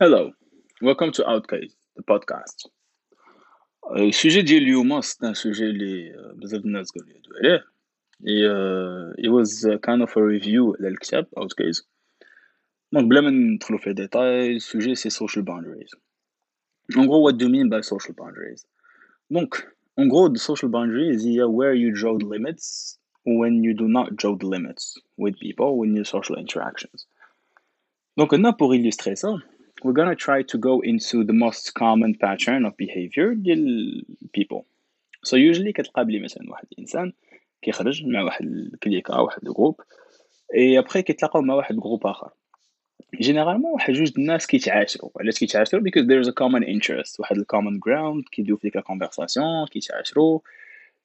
Hello, welcome to Outcast, the podcast. السوجي ديال اليوم سيت سوجي اللي بزاف الناس قالوا لي عليه et it was kind of a review على الكتاب Outcast دونك بلا ما ندخلو في ديتاي السوجي سي social boundaries en gros what do you mean by social boundaries donc en gros the social boundaries هي where you draw the limits when you do not draw the limits with people when your social interactions donc هنا pour illustrer ça we're gonna try to go into the most common pattern of behavior ديال people so usually كتقابلي مثلا واحد الانسان كيخرج مع واحد الكليكا واحد الجروب اي ابخي كيتلاقاو مع واحد الجروب اخر جينيرالمون واحد جوج الناس كيتعاشروا علاش كيتعاشروا because there's a common interest واحد الكومن جراوند كيدويو في ديك الكونفرساسيون كيتعاشروا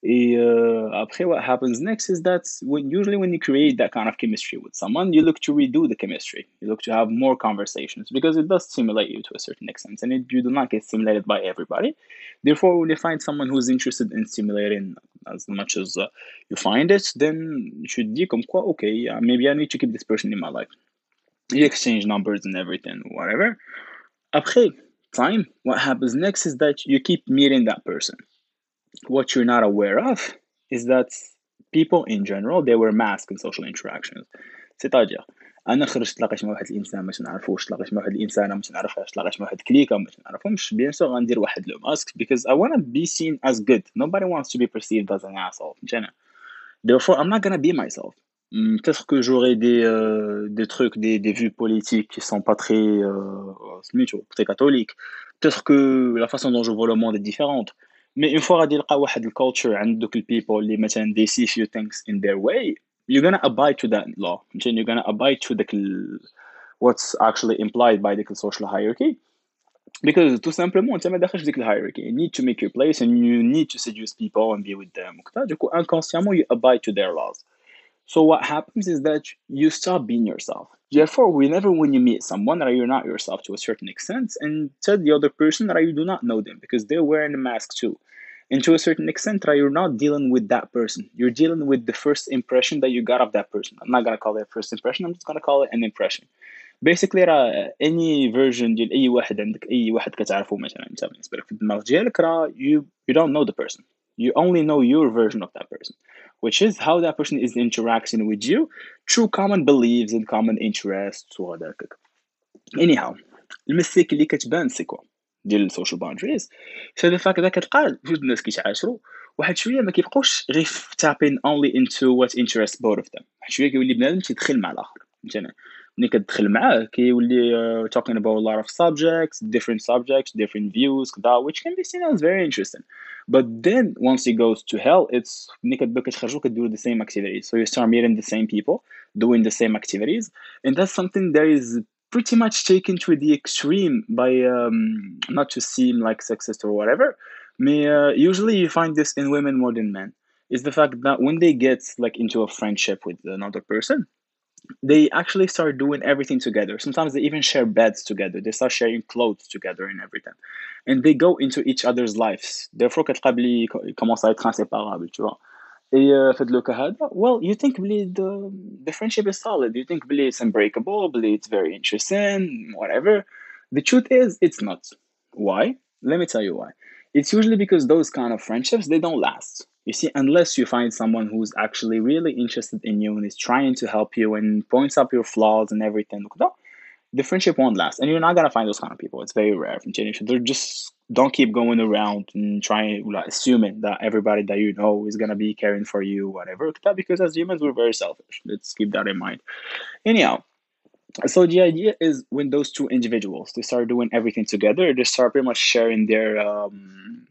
Et uh, après, what happens next is that when usually when you create that kind of chemistry with someone, you look to redo the chemistry. You look to have more conversations because it does stimulate you to a certain extent, and it, you do not get stimulated by everybody. Therefore, when you find someone who's interested in stimulating as much as uh, you find it, then you should dire comme quoi, okay, uh, maybe I need to keep this person in my life. You exchange numbers and everything, whatever. Après time, what happens next is that you keep meeting that person what you're not aware of is that people in general they wear masks in social interactions c'est-à-dire انا خرجت تلاقيت مع واحد الانسان ما نعرفوش تلاقيت مع واحد الانسان ما نعرفهاش تلاقيت مع واحد كليكه ما نعرفهمش بيان سور غندير واحد لو ماسك because I want to be seen as good nobody wants to be perceived as an asshole فهمتينا therefore I'm not gonna be myself peut-être que j'aurai des euh, des trucs des, des vues politiques qui sont pas très euh, très catholiques peut-être que la façon dont je vois le monde est différente مي اون فوا غادي يلقى واحد الكولتشر عند دوك البيبل اللي مثلا they see few things in their way you're gonna abide to that law فهمتيني you're gonna abide to the what's actually implied by the social hierarchy because tout simplement انت ما داخلش ديك الهيرارchy you need to make your place and you need to seduce people and be with them وكذا du coup inconsciemment you abide to their laws so what happens is that you stop being yourself. Therefore, whenever when you meet someone that you're not yourself to a certain extent, and tell the other person that you do not know them because they're wearing a mask too. And to a certain extent, that you're not dealing with that person. You're dealing with the first impression that you got of that person. I'm not gonna call it a first impression. I'm just gonna call it an impression. Basically راه any version ديال أي واحد عندك أي واحد كتعرفه مثلا أنت بالنسبة لك في الدماغ ديالك راه you you don't know the person. You only know your version of that person which is how that person is interacting with you through common beliefs and common interests وهذاك anyhow المستيك اللي كتبان سي كوا ديال السوشيال باوندريز سي ذا فاك كتلقى جوج الناس كيتعاشروا واحد شويه ما كيبقاوش غير tapping only into what interests both of them واحد شويه كيولي بنادم تيدخل مع الاخر فهمتيني ملي كتدخل معاه كيولي uh, talking about a lot of subjects different subjects different views كذا which can be seen as very interesting but then once it goes to hell it's ملي كتبدا كتخرجوا كديروا the same activities so you start meeting the same people doing the same activities and that's something that is pretty much taken to the extreme by um, not to seem like sexist or whatever uh, usually you find this in women more than men is the fact that when they get like into a friendship with another person they actually start doing everything together. Sometimes they even share beds together. They start sharing clothes together and everything. And they go into each other's lives. Therefore, كتقابلي commence à être inséparable, tu vois. Et في le cas هذا, well, you think بلي the, the friendship is solid. You think بلي it's unbreakable, بلي it's very interesting, whatever. The truth is, it's not. Why? Let me tell you why. It's usually because those kind of friendships, they don't last. you see, unless you find someone who's actually really interested in you and is trying to help you and points up your flaws and everything, the friendship won't last. And you're not gonna find those kind of people. It's very rare from generation. They're just don't keep going around and trying like, assuming that everybody that you know is gonna be caring for you, whatever. Because as humans, we're very selfish. Let's keep that in mind. Anyhow, so the idea is when those two individuals they start doing everything together, they start pretty much sharing their um,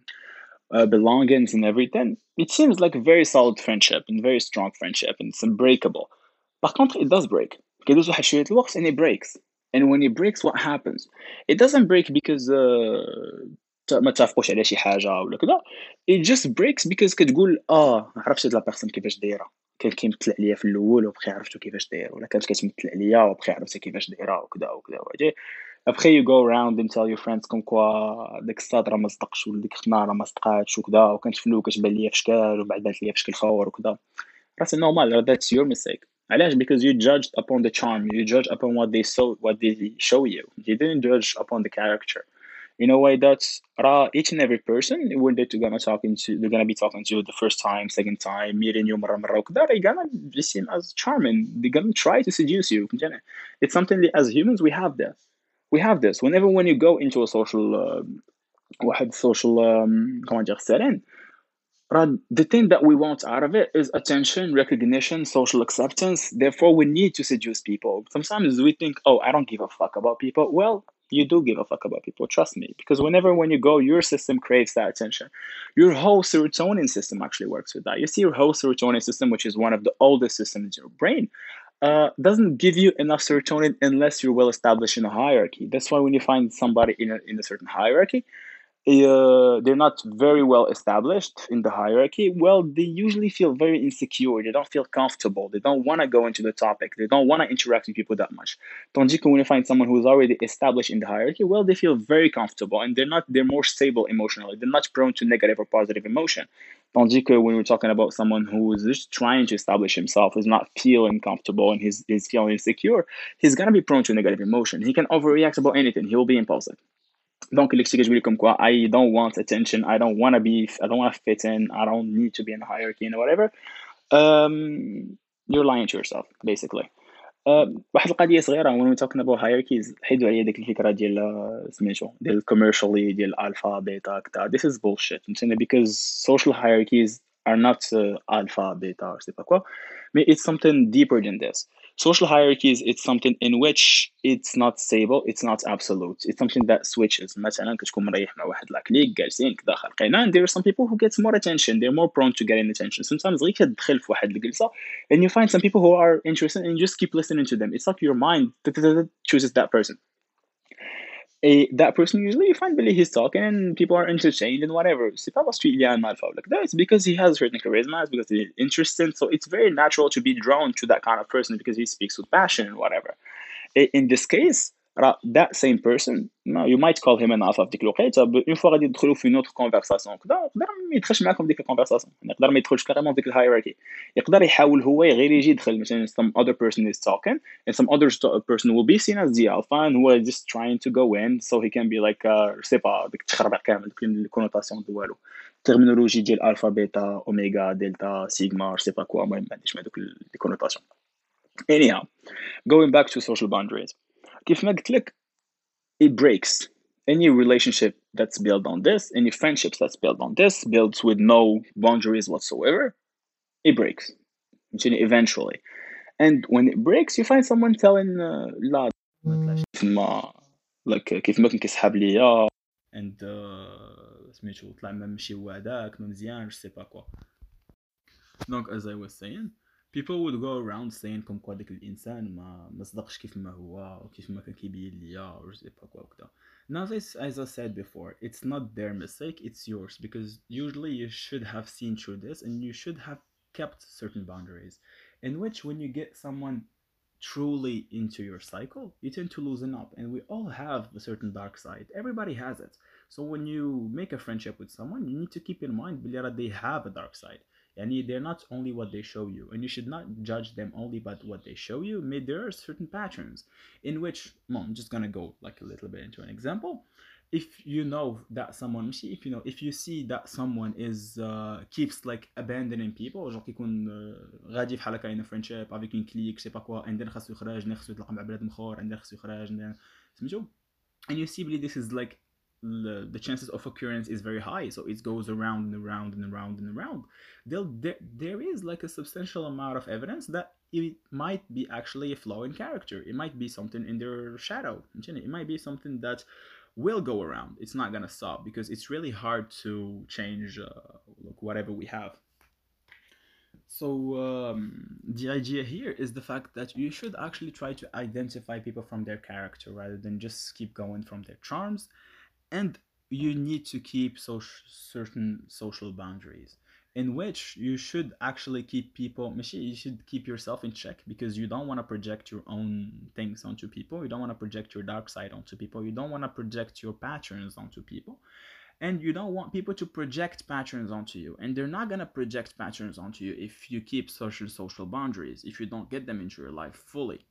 uh, belongings and everything, it seems like a very solid friendship and very strong friendship and it's unbreakable. Par contre, it does break. كيدوز واحد شوية الوقت and it breaks. And when it breaks, what happens? It doesn't break because uh, ما تتفقوش على شي حاجة ولا كذا. It just breaks because كتقول اه ما عرفتش هاد لا بيرسون كيفاش دايرة. كان كيمثل عليا في الاول وبخي عرفتو كيفاش داير ولا كانت كتمثل عليا وبخي عرفتها كيفاش دايره وكذا وكذا وكذا après you go around and tell your friends كوم كوا داك الصاد راه ما صدقش ولا ديك الخنا راه ما صدقاتش وكذا وكنتفنو كتبان ليا في شكال ومن بعد بانت ليا في شكل خور وكذا راه normal that's your mistake علاش because you judged upon the charm you judged upon what they saw what they show you you didn't judge upon the character in a way that uh, each and every person when they're gonna talking to they're gonna be talking to you the first time second time meeting you مرة مرة وكذا they're gonna be seen as charming they're gonna try to seduce you it's something that as humans we have this we have this whenever when you go into a social uh, واحد social um, comment dire serene the thing that we want out of it is attention, recognition, social acceptance. Therefore, we need to seduce people. Sometimes we think, oh, I don't give a fuck about people. Well, you do give a fuck about people, trust me. Because whenever when you go, your system craves that attention. Your whole serotonin system actually works with that. You see, your whole serotonin system, which is one of the oldest systems in your brain, uh, doesn't give you enough serotonin unless you're well established in a hierarchy. That's why when you find somebody in a, in a certain hierarchy, uh, they're not very well established in the hierarchy, well, they usually feel very insecure. They don't feel comfortable. They don't want to go into the topic. They don't want to interact with people that much. Tandis when you find someone who's already established in the hierarchy, well, they feel very comfortable and they're not. They're more stable emotionally. They're not prone to negative or positive emotion. Tandis when we're talking about someone who is just trying to establish himself, is not feeling comfortable and he's, he's feeling insecure, he's gonna be prone to negative emotion. He can overreact about anything. He will be impulsive. Donc, l'explique comme quoi, I don't want attention, I don't want to be, I don't want to fit in, I don't need to be in a hierarchy and whatever. Um, you're lying to yourself, basically. Uh, واحد القضيه صغيره when we talking about hierarchies حيدوا عليا ديك الفكره ديال سميتو ديال commercially ديال alpha beta كذا this is bullshit because social hierarchies are not uh, alpha beta or sais pas quoi mais it's something deeper than this Social hierarchies, it's something in which it's not stable, it's not absolute. It's something that switches. مثلا كتكون مريح مع واحد لاكليك جالسين كذا خلقينا and there are some people who get more attention. They're more prone to getting attention. Sometimes غير كتدخل في واحد الجلسة and you find some people who are interested and you just keep listening to them. It's like your mind chooses that person a, that person usually you find Billy he's talking and people are entertained and whatever. Pas parce qu'il y a un like that. It's because he has certain charisma. It's because he's interesting. So it's very natural to be drawn to that kind of person because he speaks with passion and whatever. In this case, that same person no, you might call him an alpha في ديك الوقيته اون فوا غادي يدخلوا في نوتر كونفرساسيون كذا يقدر ما يدخلش معاكم في ديك الكونفرساسيون يقدر ما يدخلش كاريمون في ديك الهيراركي يقدر يحاول هو غير يجي يدخل مثلا some other person is talking and some other person will be seen as the alpha and who is just trying to go in so he can be like سي با ديك التخربع كامل ديك الكونوتاسيون ديال والو الترمينولوجي ديال الفا بيتا اوميغا دلتا سيغما سي با كوا المهم ما عنديش دوك الكونوتاسيون anyhow going back to social boundaries كيف ما قلت لك it breaks any relationship that's built on this any friendships that's built on this built with no boundaries whatsoever it breaks eventually and when it breaks you find someone telling uh, لا like كيف ما كان كيسحب ليا and uh, سميتو طلع ما ماشي هو هذاك ما مزيانش سي با كوا دونك as I was saying people would go around saying كم كوا داك الانسان ما ما صدقش كيف ما هو وكيف ما كان كيبين ليا و جو با كوا وكذا now this as I said before it's not their mistake it's yours because usually you should have seen through this and you should have kept certain boundaries in which when you get someone truly into your cycle you tend to loosen up and we all have a certain dark side everybody has it so when you make a friendship with someone you need to keep in mind that they have a dark side and they're not only what they show you and you should not judge them only by what they show you Maybe there are certain patterns in which well, i'm just gonna go like a little bit into an example if you know that someone if you know if you see that someone is uh, keeps like abandoning people genre كيكون غادي بحال هكا in a friendship avec une clique je sais pas quoi and then خاصو يخرج then خاصو يتلاقى مع بنادم اخر and then خاصو يخرج سميتو and you see this is like the, the chances of occurrence is very high. So it goes around and around and around and around. There, there is like a substantial amount of evidence that it might be actually a flaw in character. It might be something in their shadow. It might be something that will go around. It's not gonna stop because it's really hard to change uh, whatever we have. So um, the idea here is the fact that you should actually try to identify people from their character rather than just keep going from their charms and you need to keep social, certain social boundaries in which you should actually keep people you should keep yourself in check because you don't want to project your own things onto people you don't want to project your dark side onto people you don't want to project your patterns onto people and you don't want people to project patterns onto you and they're not going to project patterns onto you if you keep social social boundaries if you don't get them into your life fully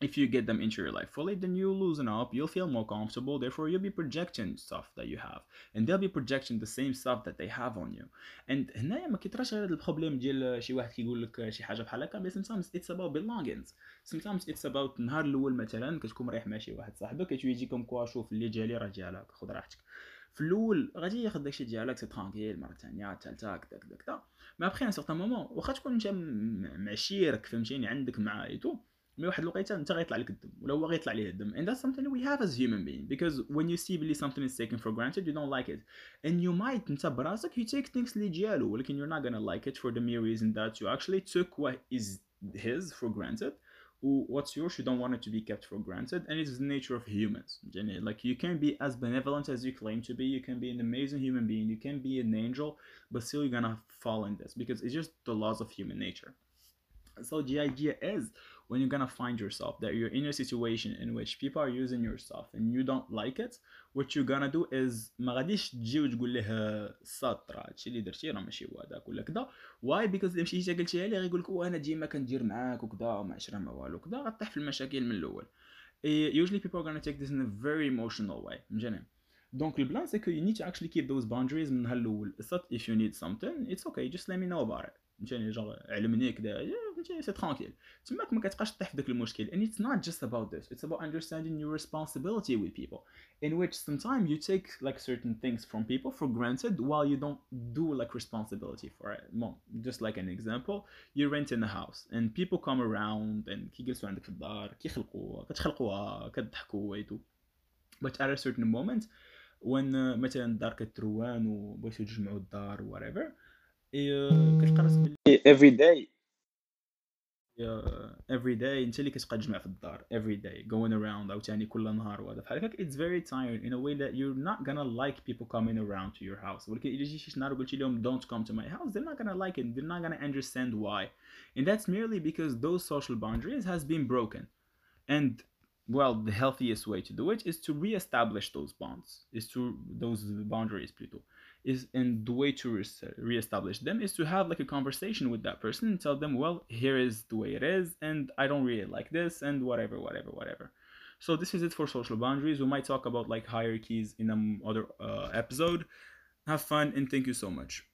if you get them into your life fully, then you'll loosen up, you'll feel more comfortable, therefore you'll be projecting stuff that you have and they'll be projecting the same stuff that they have on you. And هنايا ما كيطراش غير البروبليم ديال شي واحد كيقول لك شي حاجة بحال هكا but sometimes it's about belongings. Sometimes it's about النهار الأول مثلا كتكون رايح مع شي واحد صاحبك كيجي كوم كوا شوف اللي جالي راه جالك خذ راحتك. في الأول غادي ياخذ داكشي ديالك سي ترانكيل المره الثانية الثالثه كذا كذا كذا مي ابخي ان سيغتان مومون واخا تكون انت معشيرك فهمتيني عندك مع ايتو مي واحد الوقيته انت غيطلع لك الدم ولا هو غيطلع ليه الدم and that's something we have as human being because when you see بلي something is taken for granted you don't like it and you might انت براسك you take things اللي ديالو ولكن you're not gonna like it for the mere reason that you actually took what is his for granted what's yours you don't want it to be kept for granted and it's the nature of humans like you can be as benevolent as you claim to be you can be an amazing human being you can be an angel but still you're gonna fall in this because it's just the laws of human nature so the idea is when you're gonna find yourself that you're in a situation in which people are using your stuff and you don't like it what you're gonna do is ما غاديش تجي وتقول له ساط هادشي اللي درتي راه ماشي هو هذاك ولا كذا واي بيكوز الا مشيتي قلتيها ليه غيقول لك وأنا ديما كندير معاك وكذا وما عشرة ما والو كذا غطيح في المشاكل من الأول usually people are gonna take this in a very emotional way مجاني دونك البلان سي كو you need to actually keep those boundaries من الأول if you need something it's okay just let me know about it فهمتيني جونغ علمني فهمتيني سي ترانكيل تماك ما كتبقاش طيح في داك المشكل and it's not just about this it's about understanding your responsibility with people in which sometimes you take like certain things from people for granted while you don't do like responsibility for it well, just like an example you rent in a house and people come around and كيجلسوا عندك في الدار كيخلقوا كتخلقوها كتضحكوا ويتو but at a certain moment when uh, مثلا الدار كتروان وبغيتو تجمعوا الدار whatever كتلقى راسك بلي every day every day انت اللي كتبقى تجمع في الدار every day going around عاوتاني كل نهار وهذا بحال هكاك it's very tiring in a way that you're not gonna like people coming around to your house ولكن الا جيتي شي نهار وقلتي لهم don't come to my house they're not gonna like it they're not gonna understand why and that's merely because those social boundaries has been broken and well the healthiest way to do it is to re-establish those bonds is to those boundaries plutôt is and the way to re-establish them is to have like a conversation with that person and tell them well here is the way it is and i don't really like this and whatever whatever whatever. So this is it for social boundaries. We might talk about like hierarchies in another uh, episode. Have fun and thank you so much